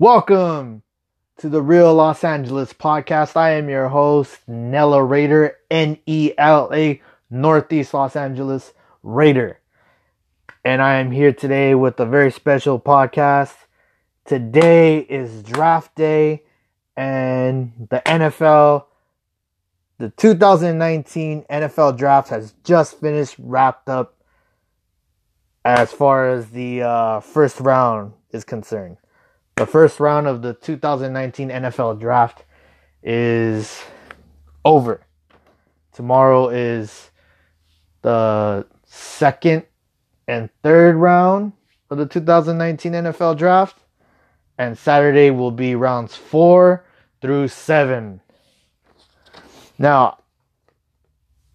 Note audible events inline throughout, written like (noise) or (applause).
Welcome to the Real Los Angeles podcast. I am your host, Nella Raider, N E L A, Northeast Los Angeles Raider. And I am here today with a very special podcast. Today is draft day, and the NFL, the 2019 NFL draft has just finished, wrapped up as far as the uh, first round is concerned. The first round of the 2019 NFL draft is over. Tomorrow is the second and third round of the 2019 NFL draft. And Saturday will be rounds four through seven. Now,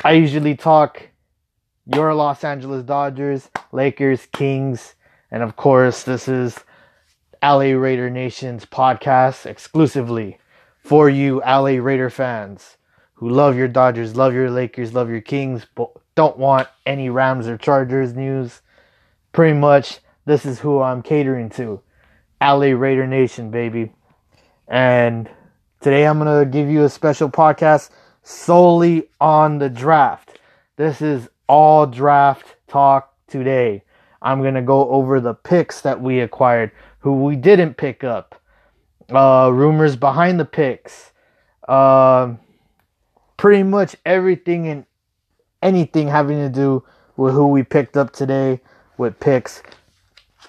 I usually talk your Los Angeles Dodgers, Lakers, Kings, and of course, this is LA Raider Nation's podcast exclusively for you LA Raider fans who love your Dodgers, love your Lakers, love your Kings, but don't want any Rams or Chargers news. Pretty much, this is who I'm catering to. LA Raider Nation, baby. And today I'm going to give you a special podcast solely on the draft. This is all draft talk today. I'm going to go over the picks that we acquired, who we didn't pick up, uh, rumors behind the picks, uh, pretty much everything and anything having to do with who we picked up today with picks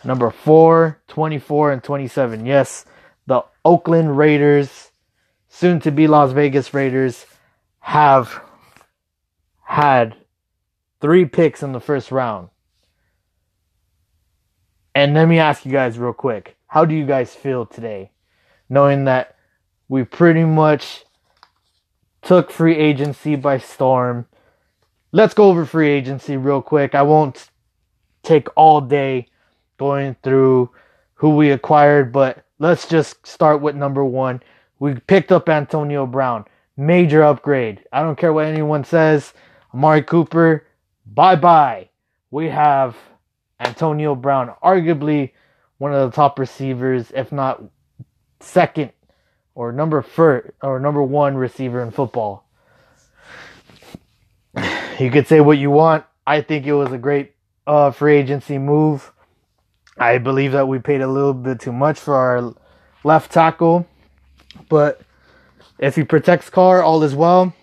number 4, 24, and 27. Yes, the Oakland Raiders, soon to be Las Vegas Raiders, have had three picks in the first round. And let me ask you guys real quick how do you guys feel today? Knowing that we pretty much took free agency by storm. Let's go over free agency real quick. I won't take all day going through who we acquired, but let's just start with number one. We picked up Antonio Brown. Major upgrade. I don't care what anyone says. Amari Cooper, bye bye. We have Antonio Brown, arguably one of the top receivers, if not second or number first or number one receiver in football. You could say what you want. I think it was a great uh, free agency move. I believe that we paid a little bit too much for our left tackle, but if he protects Carr, all is well.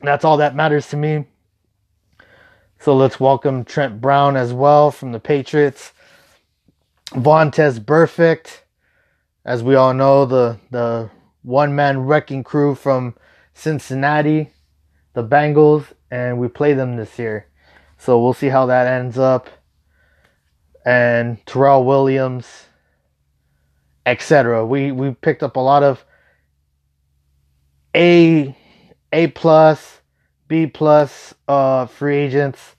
That's all that matters to me. So let's welcome Trent Brown as well from the Patriots. Vontaze Burfict, as we all know, the the one man wrecking crew from Cincinnati, the Bengals, and we play them this year. So we'll see how that ends up. And Tyrell Williams, etc. We we picked up a lot of A A plus, B plus uh free agents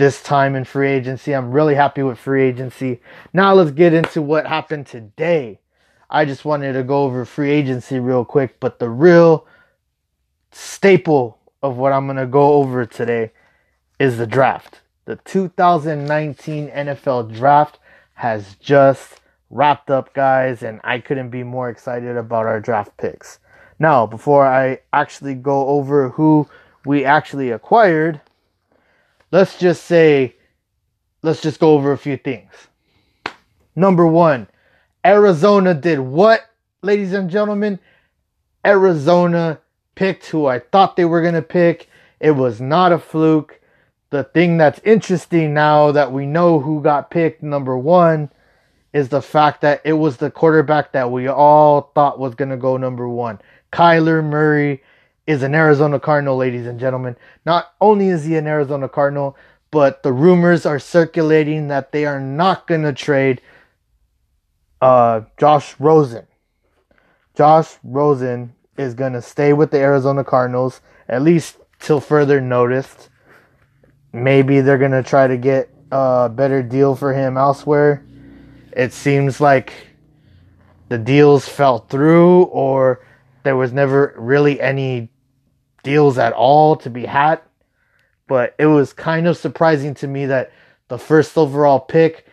this time in free agency. I'm really happy with free agency. Now let's get into what happened today. I just wanted to go over free agency real quick, but the real staple of what I'm going to go over today is the draft. The 2019 NFL draft has just wrapped up, guys, and I couldn't be more excited about our draft picks. Now, before I actually go over who we actually acquired, let's just say, let's just go over a few things. Number one, Arizona did what, ladies and gentlemen? Arizona picked who I thought they were going to pick. It was not a fluke. The thing that's interesting now that we know who got picked, number one, is the fact that it was the quarterback that we all thought was going to go number one. Kyler Murray is an Arizona Cardinal, ladies and gentlemen. Not only is he an Arizona Cardinal, but the rumors are circulating that they are not going to trade uh, Josh Rosen. Josh Rosen is going to stay with the Arizona Cardinals at least till further notice. Maybe they're going to try to get a better deal for him elsewhere. It seems like the deals fell through or there was never really any deals at all to be had. But it was kind of surprising to me that the first overall pick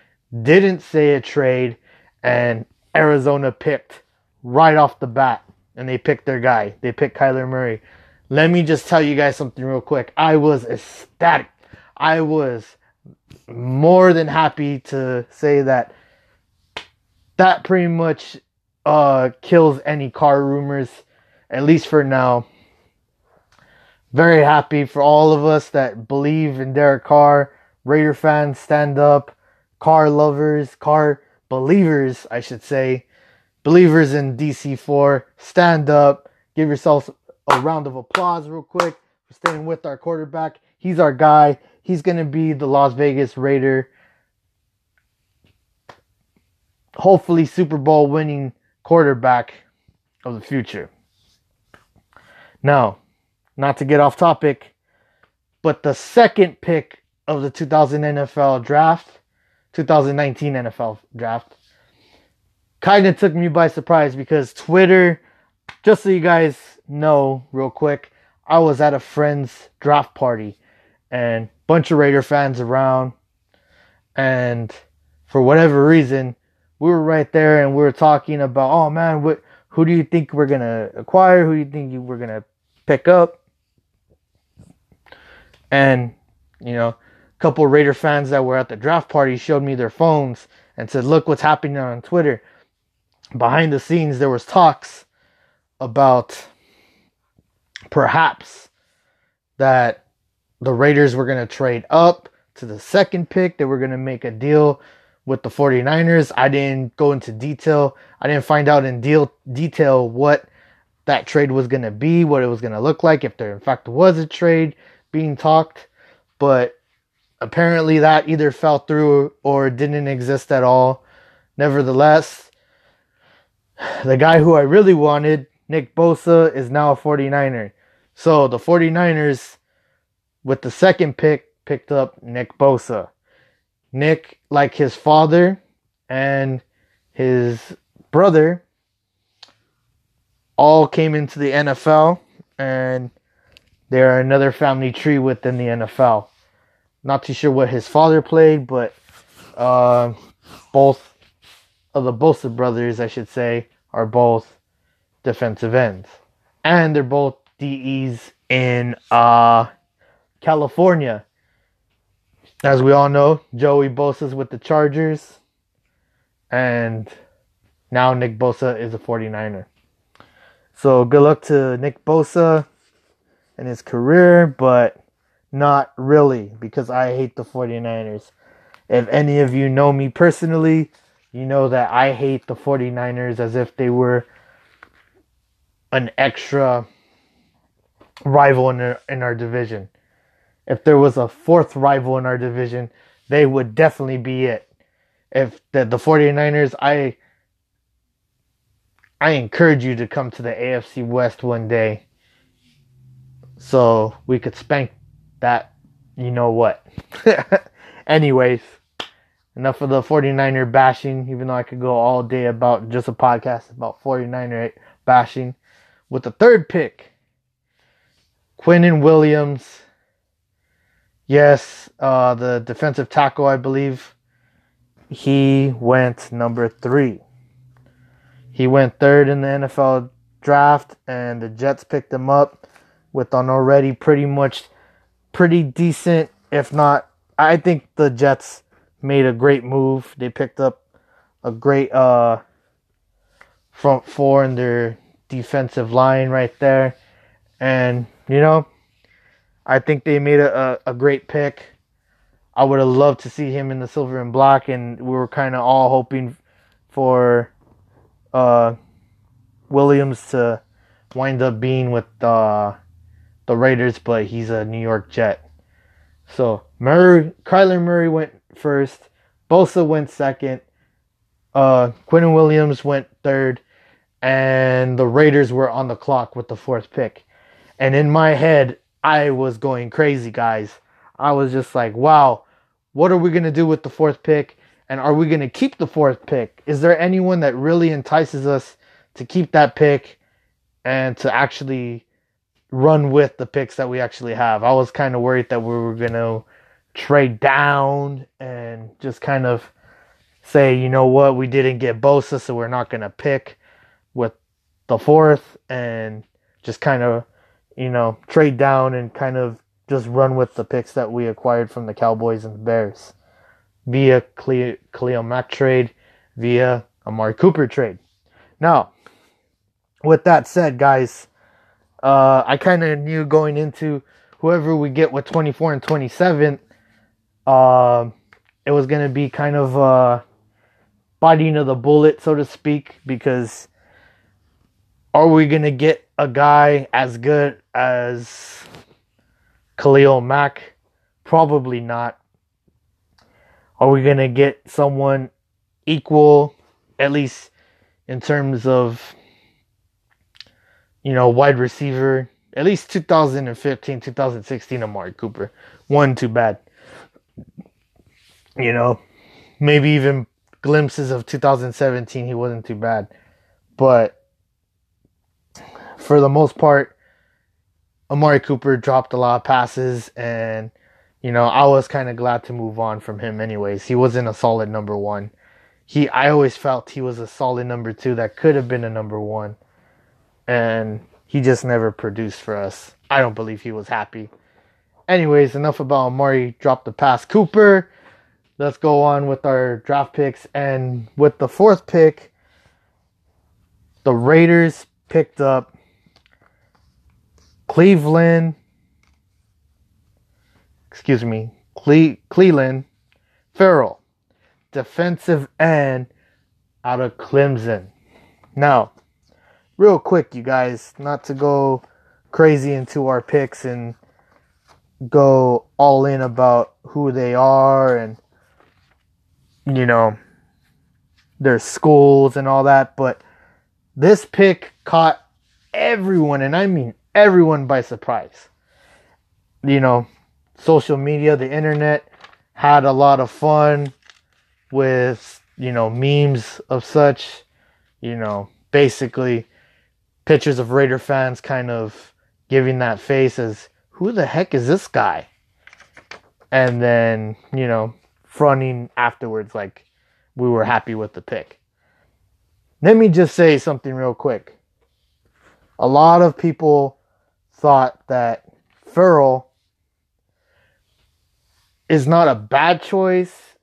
didn't say a trade and Arizona picked right off the bat, and they picked their guy. They picked Kyler Murray. Let me just tell you guys something real quick. I was ecstatic. I was more than happy to say that that pretty much uh, kills any Carr rumors, at least for now. Very happy for all of us that believe in Derek Carr. Raider fans, stand up. Carr lovers, Carr believers, I should say. Believers in DC4, stand up. Give yourselves a round of applause, real quick, for staying with our quarterback. He's our guy. He's going to be the Las Vegas Raider. Hopefully, Super Bowl winning quarterback of the future. Now, not to get off topic, but the second pick of the 2000 NFL draft, 2019 NFL draft, kind of took me by surprise because Twitter, just so you guys know real quick, I was at a friend's draft party and bunch of Raider fans around and for whatever reason, we were right there and we were talking about, oh man, what who do you think we're gonna acquire? Who do you think we're gonna pick up? And you know, a couple Raider fans that were at the draft party showed me their phones and said, "Look what's happening on Twitter." Behind the scenes, there was talks about perhaps that the Raiders were going to trade up to the second pick. They were going to make a deal with the 49ers. I didn't go into detail. I didn't find out in deal detail what that trade was going to be, what it was going to look like, if there in fact was a trade being talked. But apparently that either fell through or didn't exist at all. Nevertheless, the guy who I really wanted, Nick Bosa, is now a 49er. So the 49ers, with the second pick, picked up Nick Bosa. Nick, like his father and his brother, all came into the NFL and they're another family tree within the NFL. Not too sure what his father played, but uh, both of the Bosa brothers, I should say, are both defensive ends. And they're both DEs in uh, California. As we all know, Joey Bosa's with the Chargers. And now Nick Bosa is a 49er. So good luck to Nick Bosa and his career, but not really because I hate the 49ers. If any of you know me personally, you know that I hate the 49ers as if they were an extra rival in our, in our division if there was a fourth rival in our division, they would definitely be it. If the, the 49ers, I I encourage you to come to the AFC West one day so we could spank that you know what. (laughs) Anyways, enough of the 49er bashing, even though I could go all day about just a podcast about 49er bashing. With the third pick, Quinnen Williams Yes, uh, the defensive tackle, I believe, he went number three. He went third in the NFL draft, and the Jets picked him up with an already pretty much pretty decent, if not, I think the Jets made a great move. They picked up a great uh, front four in their defensive line right there, and you know I think they made a, a, great pick. I would have loved to see him in the silver and black, and we were kind of all hoping for uh, Williams to wind up being with uh, the Raiders, but he's a New York Jet. So Murray, Kyler Murray went first. Bosa went second. Uh, Quinnen Williams went third, and the Raiders were on the clock with the fourth pick. And in my head, I was going crazy, guys. I was just like, wow, what are we going to do with the fourth pick? And are we going to keep the fourth pick? Is there anyone that really entices us to keep that pick and to actually run with the picks that we actually have? I was kind of worried that we were going to trade down and just kind of say, you know what, we didn't get Bosa, so we're not going to pick with the fourth and just kind of, you know, trade down and kind of just run with the picks that we acquired from the Cowboys and the Bears via Khalil Mack trade, via Amari Cooper trade. Now, with that said, guys, uh, I kind of knew going into whoever we get with 24 and 27, uh, it was going to be kind of uh, biting of the bullet, so to speak, because are we going to get a guy as good as Khalil Mack? Probably not. Are we going to get someone equal, at least in terms of, you know, wide receiver? At least 2015, 2016, Amari Cooper. One too bad. You know, maybe even glimpses of 2017, he wasn't too bad. But for the most part, Amari Cooper dropped a lot of passes and you know, I was kind of glad to move on from him anyways. He wasn't a solid number 1. He I always felt he was a solid number 2 that could have been a number 1. And he just never produced for us. I don't believe he was happy. Anyways, enough about Amari dropped the pass. Cooper, let's go on with our draft picks and with the fourth pick, the Raiders picked up Cleveland excuse me, Cle- Clelin Ferrell, defensive end out of Clemson. Now, real quick, you guys, not to go crazy into our picks and go all in about who they are and, you know, their schools and all that, but this pick caught everyone, and I mean everyone, by surprise. You know, social media, the internet had a lot of fun with, you know, memes of such, you know, basically pictures of Raider fans kind of giving that face as who the heck is this guy? And then, you know, fronting afterwards like we were happy with the pick. Let me just say something real quick. A lot of people thought that Ferrell is not a bad choice.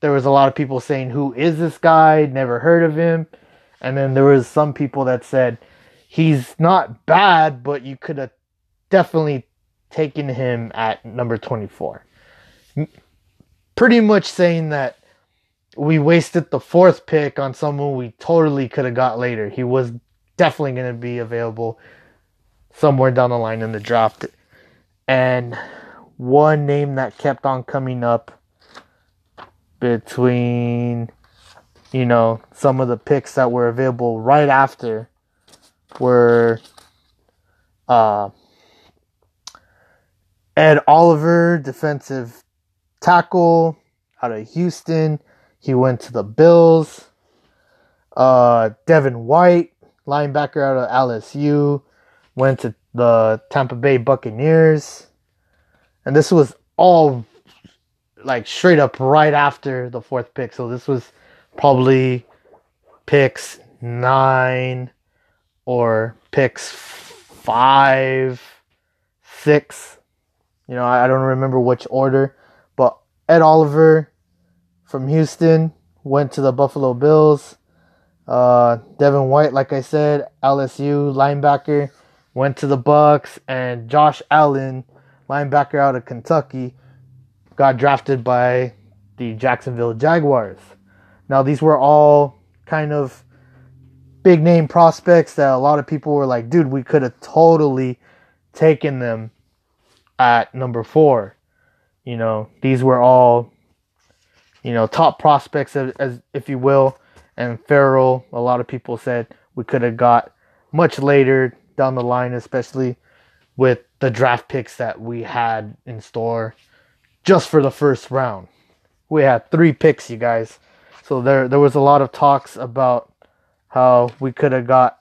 There was a lot of people saying, "Who is this guy? Never heard of him." And then there was some people that said, "He's not bad, but you could have definitely taken him at number 24." Pretty much saying that we wasted the fourth pick on someone we totally could have got later. He was definitely going to be available somewhere down the line in the draft. And one name that kept on coming up between you know some of the picks that were available right after were uh, Ed Oliver, defensive tackle out of Houston. He went to the Bills. Uh, Devin White, linebacker out of LSU, went to the Tampa Bay Buccaneers and this was all like straight up right after the fourth pick. So this was probably picks nine or picks five, six. You know, I don't remember which order, but Ed Oliver from Houston went to the Buffalo Bills. Uh, Devin White, like I said, LSU linebacker, went to the Bucks, and Josh Allen linebacker out of Kentucky, got drafted by the Jacksonville Jaguars. Now, these were all kind of big name prospects that a lot of people were like, dude, we could have totally taken them at number four. You know, these were all, you know, top prospects, as, as if you will. And Ferrell, a lot of people said we could have got much later down the line, especially with the draft picks that we had in store just for the first round. We had three picks, you guys. So there there was a lot of talks about how we could have got,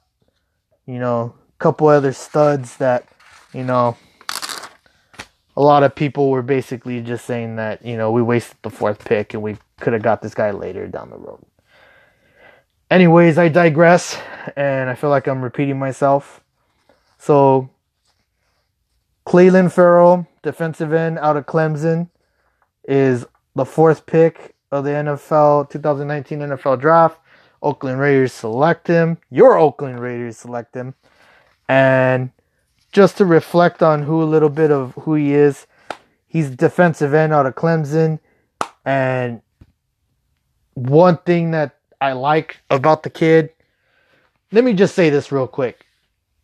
you know, a couple other studs that, you know, a lot of people were basically just saying that, you know, we wasted the fourth pick and we could have got this guy later down the road. Anyways, I digress and I feel like I'm repeating myself. So, Clelin Ferrell, defensive end out of Clemson, is the fourth pick of the NFL 2019 NFL draft. Oakland Raiders select him. Your Oakland Raiders select him. And just to reflect on who a little bit of who he is, he's defensive end out of Clemson. And one thing that I like about the kid, let me just say this real quick.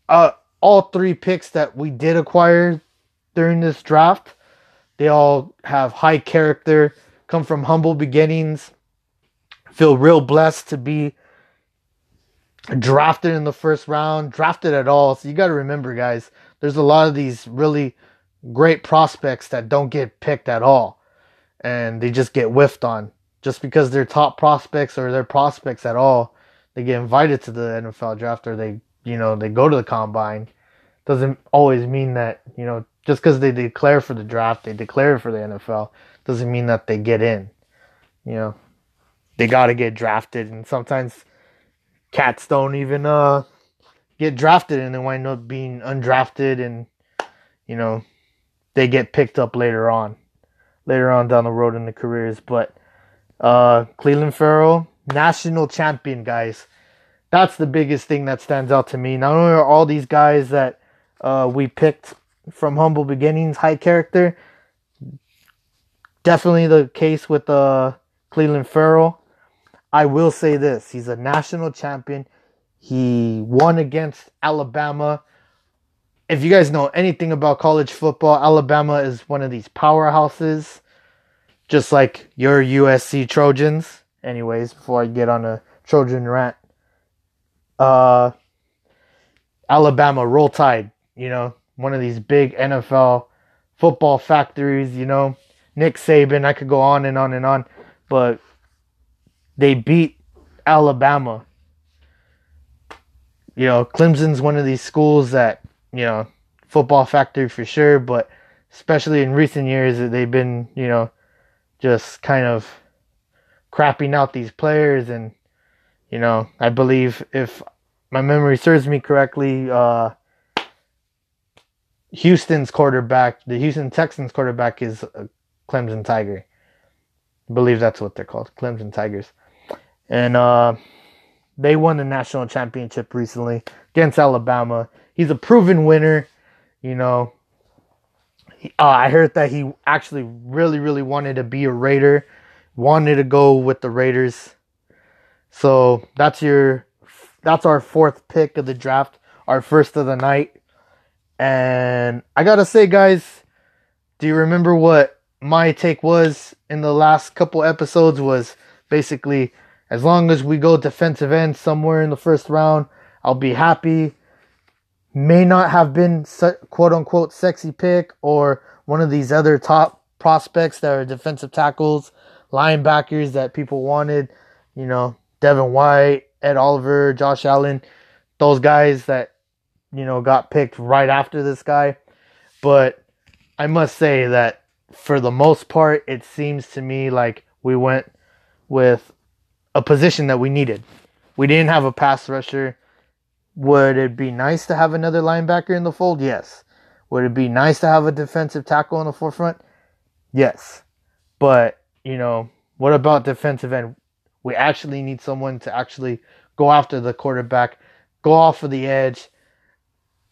Uh, all three picks that we did acquire during this draft, they all have high character, come from humble beginnings, feel real blessed to be drafted in the first round, drafted at all. So you got to remember, guys, there's a lot of these really great prospects that don't get picked at all, and they just get whiffed on just because they're top prospects or they're prospects at all. They get invited to the NFL draft or they, you know, they go to the combine. Doesn't always mean that you know just because they declare for the draft, they declare for the NFL, doesn't mean that they get in. You know, they got to get drafted, and sometimes cats don't even uh get drafted and they wind up being undrafted and you know they get picked up later on later on down the road in the careers. But uh Clelin Ferrell national champion guys. That's the biggest thing that stands out to me. Not only are all these guys that uh we picked from humble beginnings high character definitely the case with uh Clelin Ferrell I will say this he's a national champion. He won against Alabama. If you guys know anything about college football, Alabama is one of these powerhouses, just like your USC Trojans. Anyways, before I get on a Trojan rant, uh, Alabama, roll tide, you know, one of these big NFL football factories, you know, Nick Saban, I could go on and on and on, but they beat Alabama. You know, Clemson's one of these schools that, you know, football factory for sure, but especially in recent years, they've been, you know, just kind of crapping out these players. And, you know, I believe if my memory serves me correctly, uh, Houston's quarterback, the Houston Texans quarterback is a Clemson Tiger. I believe that's what they're called, Clemson Tigers and uh, they won the national championship recently against Alabama. He's a proven winner. You know, uh, I heard that he actually really, really wanted to be a Raider, wanted to go with the Raiders. So that's your, that's our fourth pick of the draft, our first of the night. And I gotta say, guys, do you remember what my take was in the last couple episodes? Was basically as long as we go defensive end somewhere in the first round, I'll be happy. May not have been quote unquote sexy pick or one of these other top prospects that are defensive tackles, linebackers that people wanted, you know, Devin White, Ed Oliver, Josh Allen, those guys that, you know, got picked right after this guy. But I must say that for the most part, it seems to me like we went with a position that we needed. We didn't have a pass rusher. Would it be nice to have another linebacker in the fold? Yes. Would it be nice to have a defensive tackle in the forefront? Yes. But, you know, what about defensive end? We actually need someone to actually go after the quarterback, go off of the edge.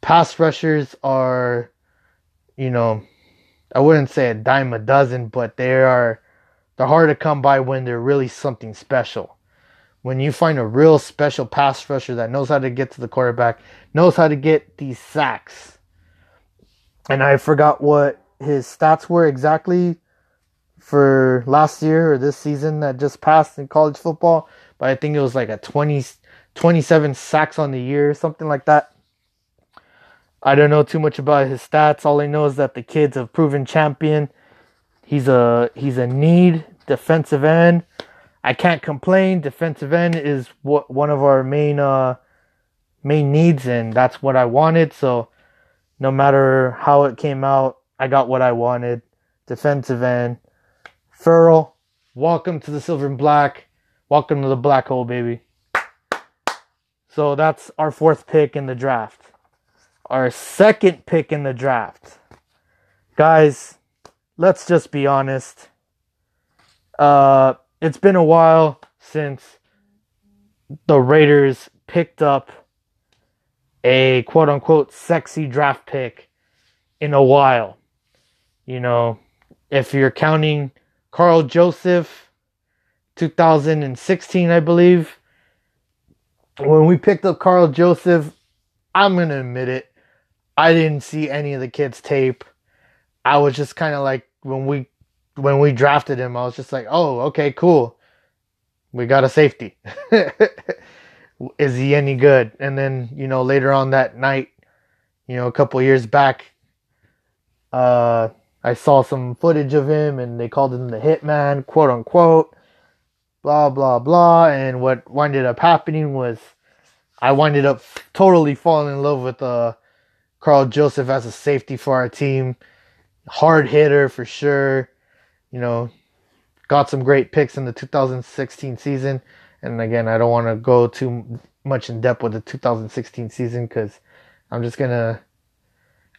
Pass rushers are, you know, I wouldn't say a dime a dozen, but they are they're hard to come by when they're really something special. When you find a real special pass rusher that knows how to get to the quarterback, knows how to get these sacks. And I forgot what his stats were exactly for last year or this season that just passed in college football, but I think it was like a 20 27 sacks on the year, something like that. I don't know too much about his stats. All I know is that the kid's a proven champion. He's a he's a need defensive end. I can't complain. Defensive end is what one of our main uh main needs, and that's what I wanted. So no matter how it came out, I got what I wanted. Defensive end. Ferrell, welcome to the silver and black. Welcome to the black hole, baby. So that's our fourth pick in the draft. Our second pick in the draft. Guys, let's just be honest. Uh, it's been a while since the Raiders picked up a quote unquote sexy draft pick in a while. You know, if you're counting Karl Joseph, 2016, I believe, when we picked up Karl Joseph, I'm going to admit it, I didn't see any of the kids' tape. I was just kind of like, when we when we drafted him, I was just like, oh, okay, cool. We got a safety. (laughs) Is he any good? And then, you know, later on that night, you know, a couple years back, uh, I saw some footage of him and they called him the hitman, quote unquote, blah, blah, blah. And what winded up happening was I winded up totally falling in love with uh, Karl Joseph as a safety for our team. Hard hitter for sure. You know, got some great picks in the 2016 season. And again, I don't want to go too much in depth with the 2016 season because I'm just gonna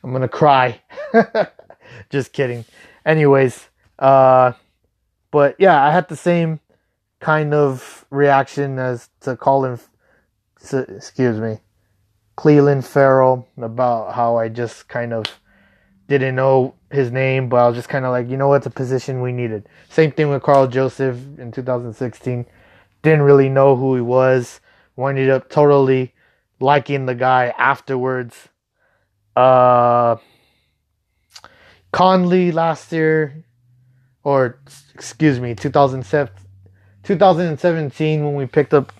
I'm gonna cry. (laughs) just kidding. Anyways, uh, but yeah, I had the same kind of reaction as to Colin. Excuse me, Clelin Ferrell about how I just kind of didn't know his name, but I was just kind of like, you know what, it's a position we needed. Same thing with Karl Joseph in 2016 didn't really know who he was. Winded up totally liking the guy afterwards. Uh, Conley last year, or excuse me, 2007, 2017 when we picked up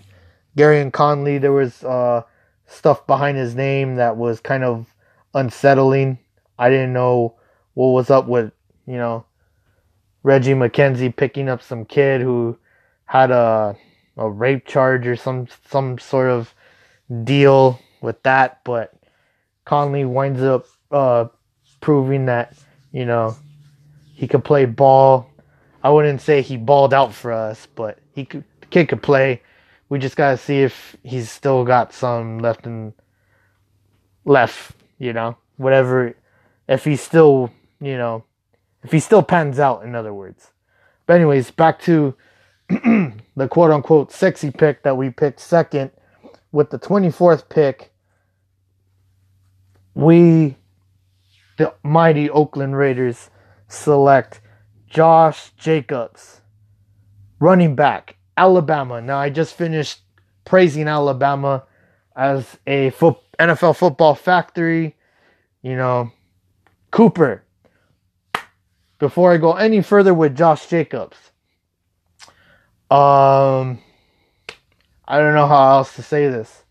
Gareon Conley, there was uh, stuff behind his name that was kind of unsettling. I didn't know what was up with, you know, Reggie McKenzie picking up some kid who had a a rape charge or some some sort of deal with that, but Conley winds up uh, proving that you know he could play ball. I wouldn't say he balled out for us, but he could, the kid could play. We just gotta see if he's still got some left in left, you know, whatever. If he still, you know, if he still pans out, in other words. But anyways, back to (clears throat) the quote unquote sexy pick that we picked second with the 24th pick, we, the mighty Oakland Raiders, select Josh Jacobs, running back, Alabama. Now, I just finished praising Alabama as a foot, NFL football factory. You know, Cooper. Before I go any further with Josh Jacobs, um, I don't know how else to say this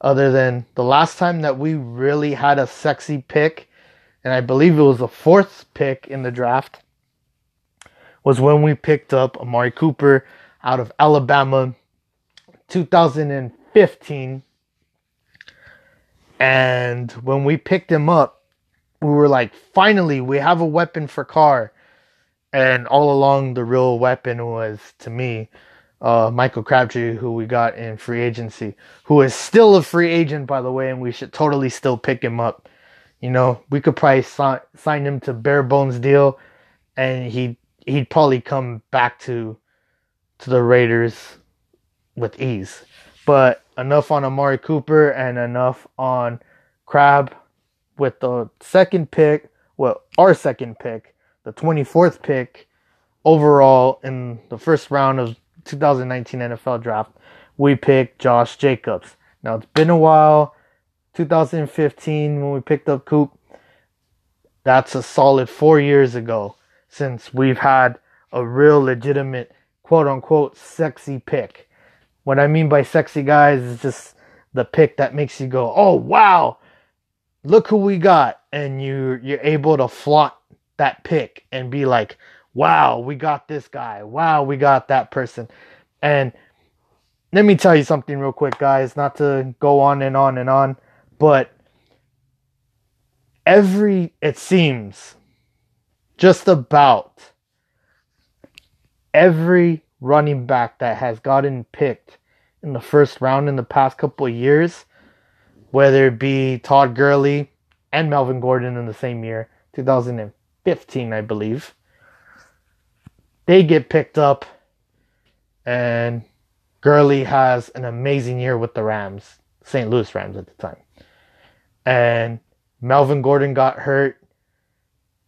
other than the last time that we really had a sexy pick, and I believe it was the fourth pick in the draft, was when we picked up Amari Cooper out of Alabama 2015. And when we picked him up, we were like, finally, we have a weapon for Carr. And all along, the real weapon was to me uh, Michael Crabtree, who we got in free agency, who is still a free agent, by the way, and we should totally still pick him up. You know, we could probably sign, sign him to bare bones deal, and he he'd probably come back to to the Raiders with ease. But enough on Amari Cooper and enough on Crab with the second pick, well, our second pick the 24th pick overall in the first round of 2019 NFL draft, we picked Josh Jacobs. Now it's been a while. 2015 when we picked up Coop. That's a solid four years ago since we've had a real legitimate quote unquote sexy pick. What I mean by sexy guys is just the pick that makes you go, "Oh wow, look who we got," and you you're able to flaunt that pick and be like, wow, we got this guy. Wow, we got that person. And let me tell you something real quick, guys, not to go on and on and on, but every, it seems, just about every running back that has gotten picked in the first round in the past couple of years, whether it be Todd Gurley and Melvin Gordon in the same year, 2015, I believe, they get picked up, and Gurley has an amazing year with the Rams, St. Louis Rams at the time. And Melvin Gordon got hurt,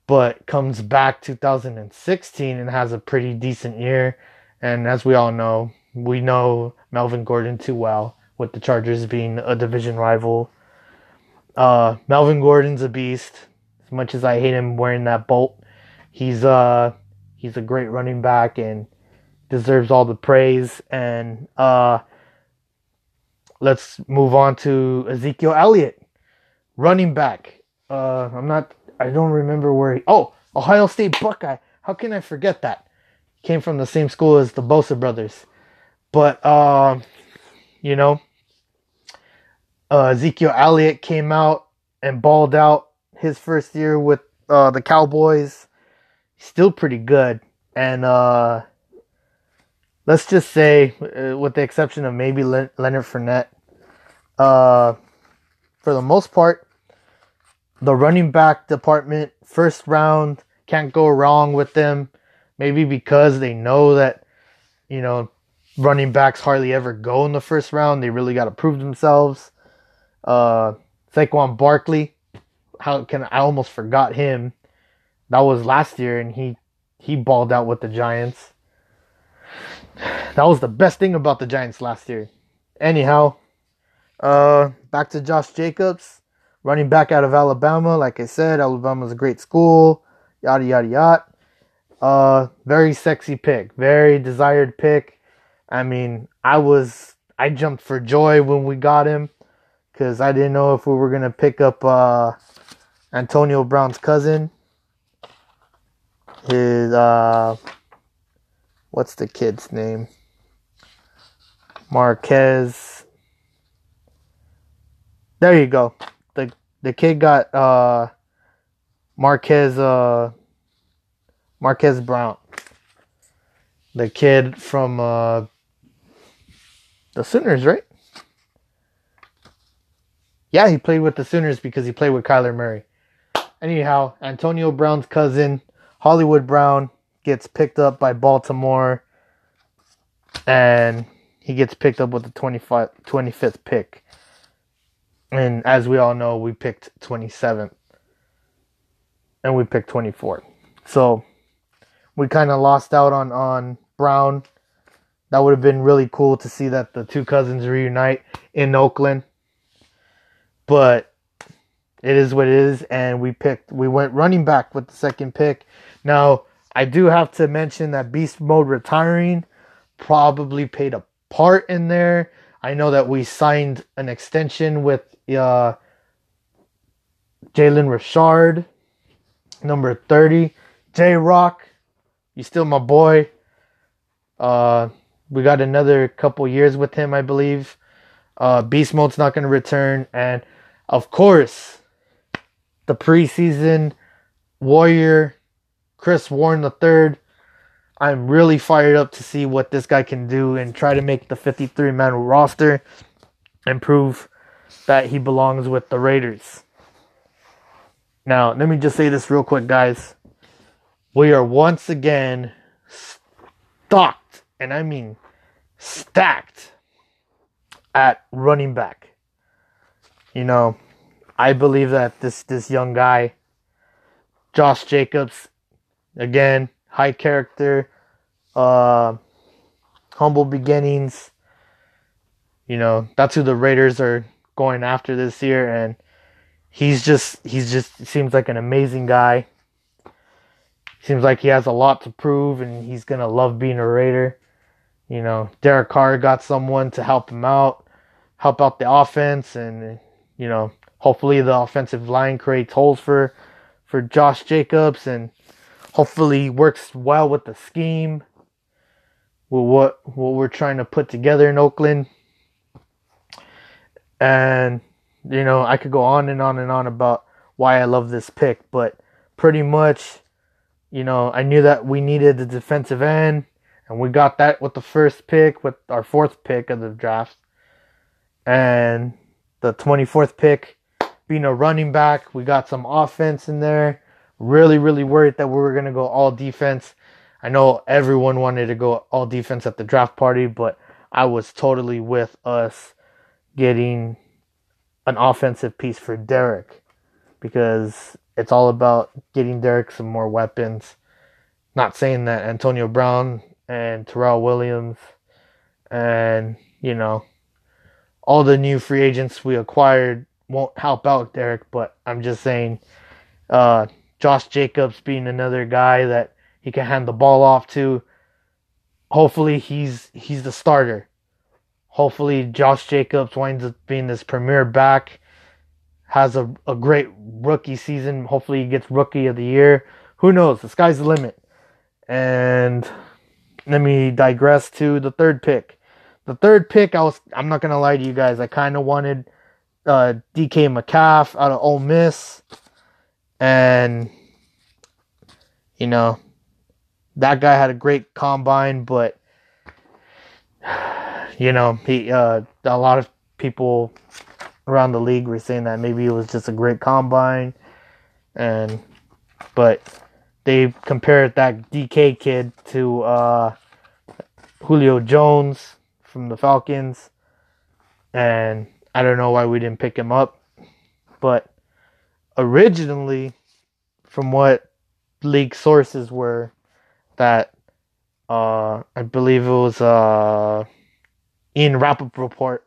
but comes back 2016 and has a pretty decent year. And as we all know, we know Melvin Gordon too well, with the Chargers being a division rival. Uh, Melvin Gordon's a beast. As much as I hate him wearing that bolt, he's uh he's a great running back and deserves all the praise. And uh, let's move on to Ezekiel Elliott, running back. Uh, I'm not. I don't remember where he. Oh, Ohio State Buckeye. How can I forget that? Came from the same school as the Bosa brothers. But uh, you know, uh, Ezekiel Elliott came out and balled out his first year with uh, the Cowboys. Still pretty good, and uh, let's just say, uh, with the exception of maybe Leonard Fournette, uh, for the most part, the running back department, first round, can't go wrong with them. Maybe because they know that, you know, running backs hardly ever go in the first round. They really got to prove themselves. Uh, Saquon Barkley, how can I almost forgot him? That was last year, and he he balled out with the Giants. That was the best thing about the Giants last year. Anyhow, uh, back to Josh Jacobs, running back out of Alabama. Like I said, Alabama's a great school. Yada yada yada. Uh, very sexy pick, very desired pick. I mean, I was I jumped for joy when we got him because I didn't know if we were gonna pick up uh, Antonio Brown's cousin. His uh, what's the kid's name? Marquez. There you go. the The kid got uh, Marquez uh, Marquez Brown. The kid from uh, the Sooners, right? Yeah, he played with the Sooners because he played with Kyler Murray. Anyhow, Antonio Brown's cousin, Hollywood Brown, gets picked up by Baltimore and he gets picked up with the 25, 25th pick. And as we all know, we picked 27th and we picked 24th. So we kind of lost out on, on Brown. That would have been really cool to see that the two cousins reunite in Oakland. But it is what it is, and we picked we went running back with the second pick. Now I do have to mention that Beast Mode retiring probably played a part in there. I know that we signed an extension with uh, Jalen Richard, number 30. J Rock, you still my boy. Uh, we got another couple years with him, I believe. Uh, Beast Mode's not going to return. And of course, the preseason warrior, Chris Warren III. I'm really fired up to see what this guy can do and try to make the 53 man roster and prove that he belongs with the Raiders. Now, let me just say this real quick, guys. We are once again stocked, and I mean stacked, at running back. You know, I believe that this this young guy, Josh Jacobs, again, high character, uh, humble beginnings. You know, that's who the Raiders are going after this year, and he's just he's just seems like an amazing guy. Seems like he has a lot to prove, and he's gonna love being a Raider. You know, Derek Carr got someone to help him out, help out the offense, and you know, hopefully the offensive line creates holes for for Josh Jacobs, and hopefully works well with the scheme. With what what we're trying to put together in Oakland, and you know, I could go on and on and on about why I love this pick, but pretty much you know, I knew that we needed the defensive end, and we got that with the first pick, with our fourth pick of the draft. And the 24th pick being a running back, we got some offense in there. Really, really worried that we were going to go all defense. I know everyone wanted to go all defense at the draft party, but I was totally with us getting an offensive piece for Derek because it's all about getting Derek some more weapons. Not saying that Antonio Brown and Tyrell Williams and, you know, all the new free agents we acquired won't help out Derek, but I'm just saying uh, Josh Jacobs being another guy that he can hand the ball off to. Hopefully he's he's the starter. Hopefully Josh Jacobs winds up being this premier back has a, a great rookie season. Hopefully, he gets rookie of the year. Who knows? The sky's the limit. And let me digress to the third pick. The third pick, I was I'm not gonna lie to you guys. I kind of wanted uh, DK Metcalf out of Ole Miss, and you know that guy had a great combine, but (sighs) you know he uh, a lot of people around the league were saying that maybe it was just a great combine, and but they compared that DK kid to uh, Julio Jones from the Falcons, and I don't know why we didn't pick him up, but originally, from what league sources were, that uh, I believe it was uh, Ian Rapoport report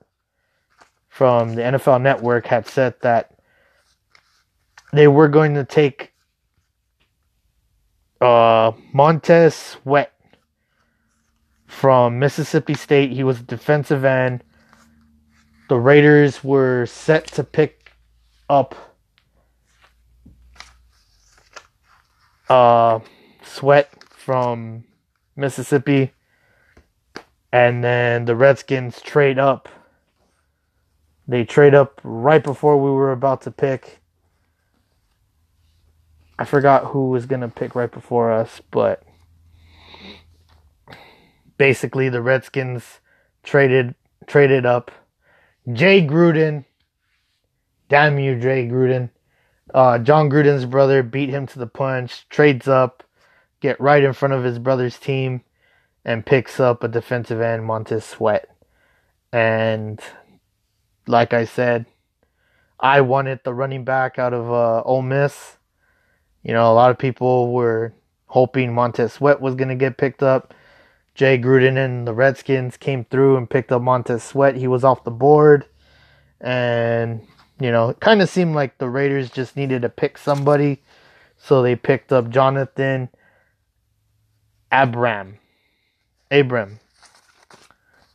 from the NFL Network had said that they were going to take uh, Montez Sweat from Mississippi State. He was a defensive end. The Raiders were set to pick up uh, Sweat from Mississippi. And then the Redskins trade up they trade up right before we were about to pick. I forgot who was going to pick right before us, but basically the Redskins traded traded up Jay Gruden. Damn you, Jay Gruden. Uh, Jon Gruden's brother beat him to the punch, trades up, get right in front of his brother's team, and picks up a defensive end, Montez Sweat. And like I said, I wanted the running back out of uh, Ole Miss. You know, a lot of people were hoping Montez Sweat was going to get picked up. Jay Gruden and the Redskins came through and picked up Montez Sweat. He was off the board. And, you know, it kind of seemed like the Raiders just needed to pick somebody. So they picked up Jonathan Abram. Abram.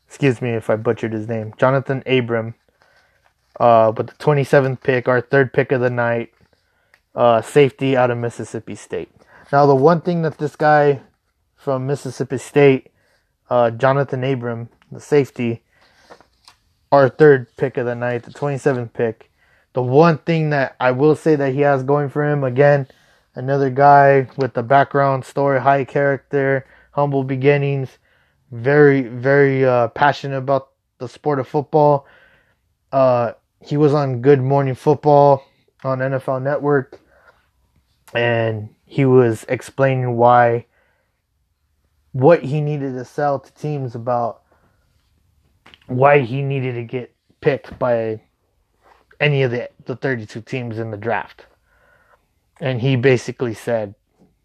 Excuse me if I butchered his name. Jonathan Abram uh, but the 27th pick, our third pick of the night, uh, safety out of Mississippi State. Now, the one thing that this guy from Mississippi State, uh, Jonathan Abram, the safety, our third pick of the night, the 27th pick, the one thing that I will say that he has going for him, again, another guy with the background story, high character, humble beginnings, very, very uh, passionate about the sport of football. Uh, he was on Good Morning Football on NFL Network, and he was explaining why what he needed to sell to teams about why he needed to get picked by any of the, the 32 teams in the draft. And he basically said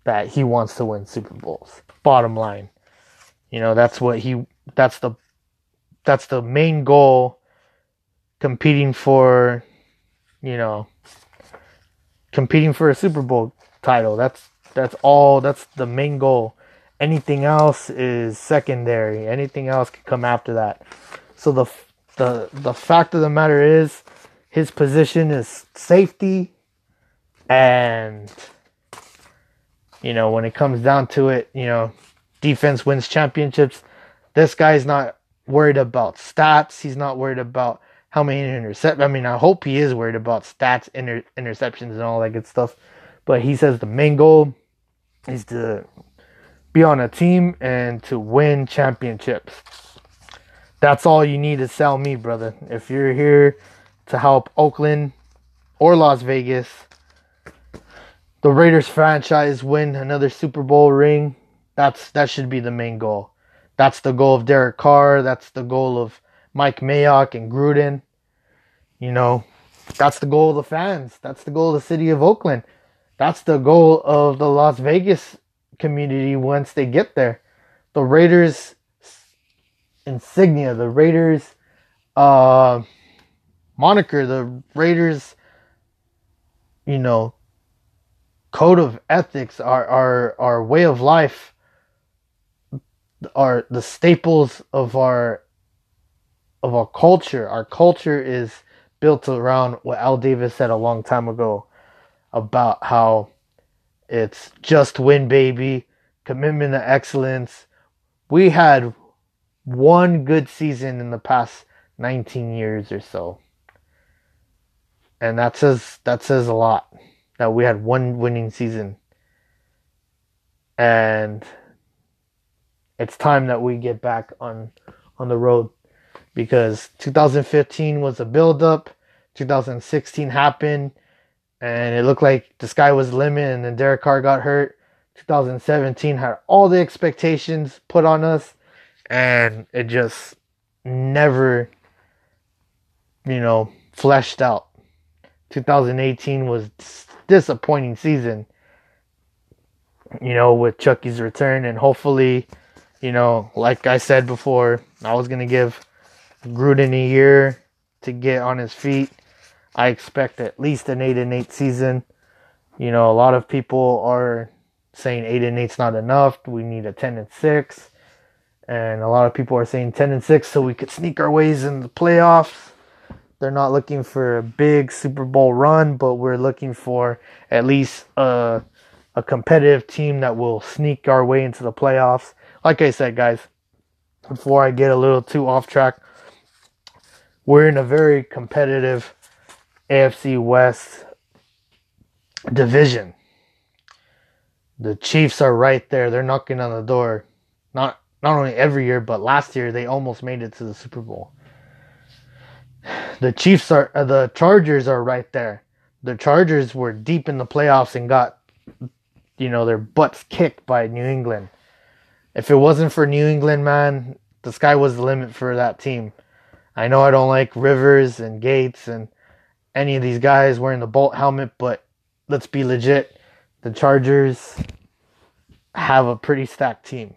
that he wants to win Super Bowls. Bottom line. You know, that's what he that's the that's the main goal competing for, you know, competing for a Super Bowl title. That's that's all. That's the main goal. Anything else is secondary. Anything else could come after that. So the the the fact of the matter is, his position is safety, and you know when it comes down to it, you know, defense wins championships. This guy's not worried about stats. He's not worried about how many interceptions. I mean, I hope he is worried about stats, inter- interceptions, and all that good stuff. But he says the main goal is to be on a team and to win championships. That's all you need to sell me, brother. If you're here to help Oakland or Las Vegas, the Raiders franchise win another Super Bowl ring, that's that should be the main goal. That's the goal of Derek Carr, that's the goal of Mike Mayock and Gruden. You know, that's the goal of the fans. That's the goal of the city of Oakland. That's the goal of the Las Vegas community once they get there. The Raiders insignia, the Raiders uh, moniker, the Raiders, you know, code of ethics, our our our way of life, are the staples of our of our culture. Our culture is built around what Al Davis said a long time ago about how it's just win, baby, commitment to excellence. We had one good season in the past 19 years or so. And that says that says a lot that we had one winning season. And it's time that we get back on on the road because 2015 was a build up, 2016 happened and it looked like the sky was limit and then Derek Carr got hurt. 2017 had all the expectations put on us and it just never you know fleshed out 2018 was disappointing season you know with Chucky's return and hopefully you know like I said before I was to give Gruden a year to get on his feet I expect at least an 8 and 8 season you know a lot of people are saying 8 and eight's not enough we need a 10 and 6 and a lot of people are saying 10 and 6 so we could sneak our ways in the playoffs. They're not looking for a big Super Bowl run, but we're looking for at least a, a competitive team that will sneak our way into the playoffs. Like I said, guys, before I get a little too off track, we're in a very competitive AFC West division. The Chiefs are right there. They're knocking on the door. Not not only every year, but last year they almost made it to the Super Bowl. The Chiefs are, uh, the Chargers are right there. The Chargers were deep in the playoffs and got, you know, their butts kicked by New England. If it wasn't for New England, man, the sky was the limit for that team. I know I don't like Rivers and Gates and any of these guys wearing the Bolt helmet, but let's be legit. The Chargers have a pretty stacked team.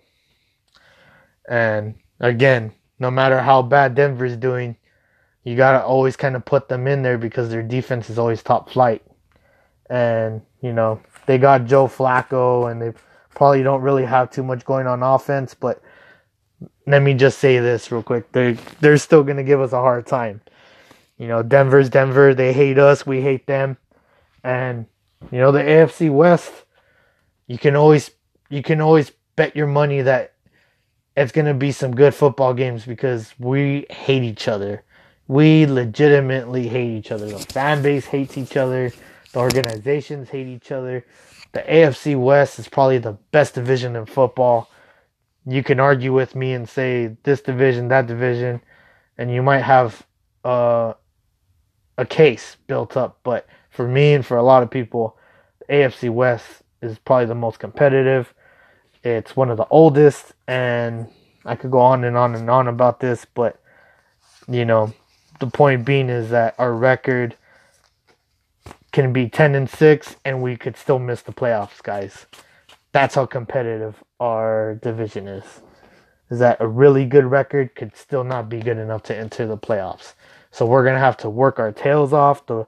And again, no matter how bad Denver's doing, you got to always kind of put them in there because their defense is always top flight. And, you know, they got Joe Flacco and they probably don't really have too much going on offense, but let me just say this real quick. They they're still going to give us a hard time. You know, Denver's Denver, they hate us, we hate them. And you know, the AFC West, you can always you can always bet your money that it's going to be some good football games because we hate each other. We legitimately hate each other. The fan base hates each other. The organizations hate each other. The AFC West is probably the best division in football. You can argue with me and say this division, that division, and you might have uh, a case built up. But for me and for a lot of people, AFC West is probably the most competitive it's one of the oldest, and I could go on and on and on about this, but you know, the point being is that our record can be 10 and 6 and we could still miss the playoffs, guys. That's how competitive our division is. Is that a really good record could still not be good enough to enter the playoffs. So we're to have to work our tails off. The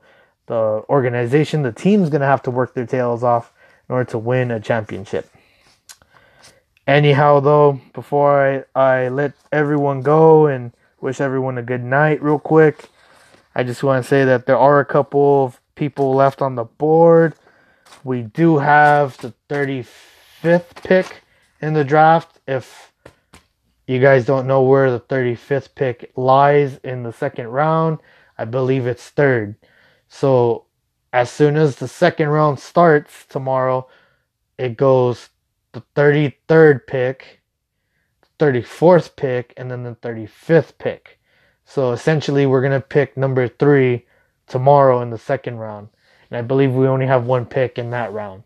the organization, the team's to have to work their tails off in order to win a championship. Anyhow, though, before I, I let everyone go and wish everyone a good night, real quick, I just want to say that there are a couple of people left on the board. We do have the 35th pick in the draft. If you guys don't know where the 35th pick lies in the second round, I believe it's third. So, as soon as the second round starts tomorrow, it goes the 33rd pick, 34th pick, and then the 35th pick. So essentially, we're going to pick number three tomorrow in the second round. And I believe we only have one pick in that round.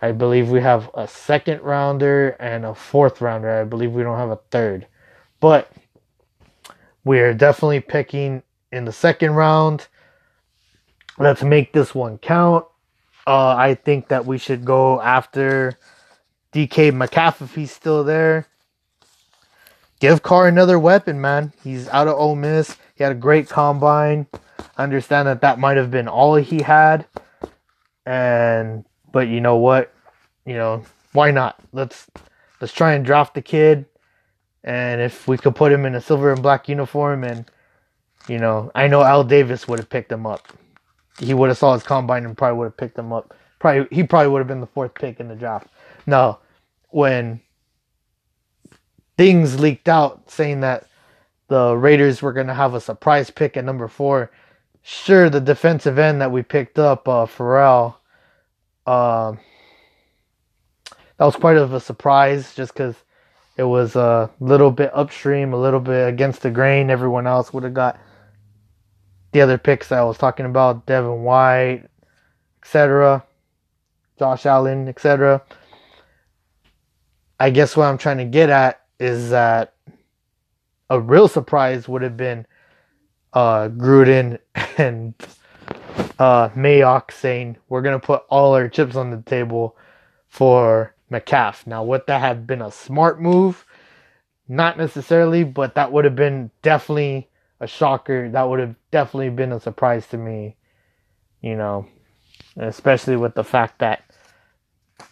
I believe we have a second rounder and a fourth rounder. I believe we don't have a third. But we're definitely picking in the second round. Let's make this one count. Uh, I think that we should go after DK Metcalf if he's still there. Give Carr another weapon, man. He's out of Ole Miss. He had a great combine. I understand that that might have been all he had, and but you know what? You know why not? Let's let's try and draft the kid, and if we could put him in a silver and black uniform, and you know I know Al Davis would have picked him up. He would have saw his combine and probably would have picked him up. Probably he probably would have been the fourth pick in the draft. Now, when things leaked out saying that the Raiders were going to have a surprise pick at number four. Sure, the defensive end that we picked up, uh, Ferrell, uh, that was quite of a surprise just because it was a little bit upstream, a little bit against the grain. Everyone else would have got the other picks I was talking about, Devin White, etc., Josh Allen, etc. I guess what I'm trying to get at is that a real surprise would have been uh, Gruden (laughs) and uh, Mayock saying we're gonna put all our chips on the table for Metcalf. Now, would that have been a smart move? Not necessarily, but that would have been definitely a shocker. That would have definitely been a surprise to me. You know, especially with the fact that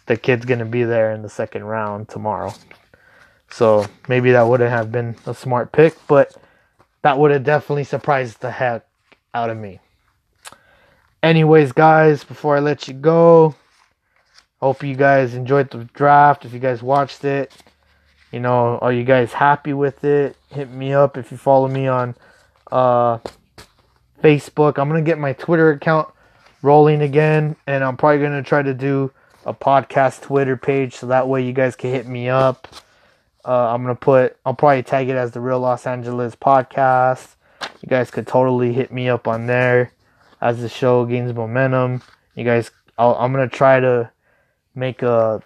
the kid's gonna be there in the second round tomorrow. So maybe that wouldn't have been a smart pick, but that would have definitely surprised the heck out of me. Anyways, guys, before I let you go, hope you guys enjoyed the draft. If you guys watched it, you know, are you guys happy with it? Hit me up if you follow me on uh, Facebook. I'm gonna get my Twitter account rolling again, and I'm probably gonna try to do a podcast Twitter page so that way you guys can hit me up. Uh, I'm gonna put. I'll probably tag it as the Real Los Angeles Podcast. You guys could totally hit me up on there as the show gains momentum. You guys, i am gonna try to make a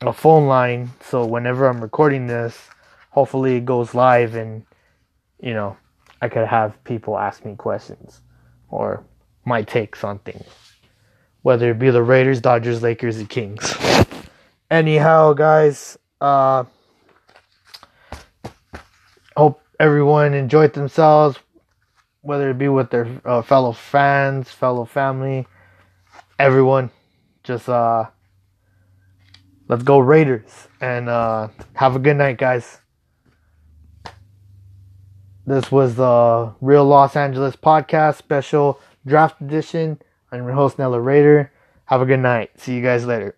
a phone line so whenever I'm recording this, hopefully it goes live and you know I could have people ask me questions or my takes on things, whether it be the Raiders, Dodgers, Lakers, or Kings. Anyhow, guys. Uh, hope everyone enjoyed themselves, whether it be with their uh, fellow fans, fellow family, everyone. Just uh, let's go Raiders and uh, have a good night, guys. This was the Real Los Angeles Podcast special draft edition. I'm your host Nella Raider. Have a good night. See you guys later.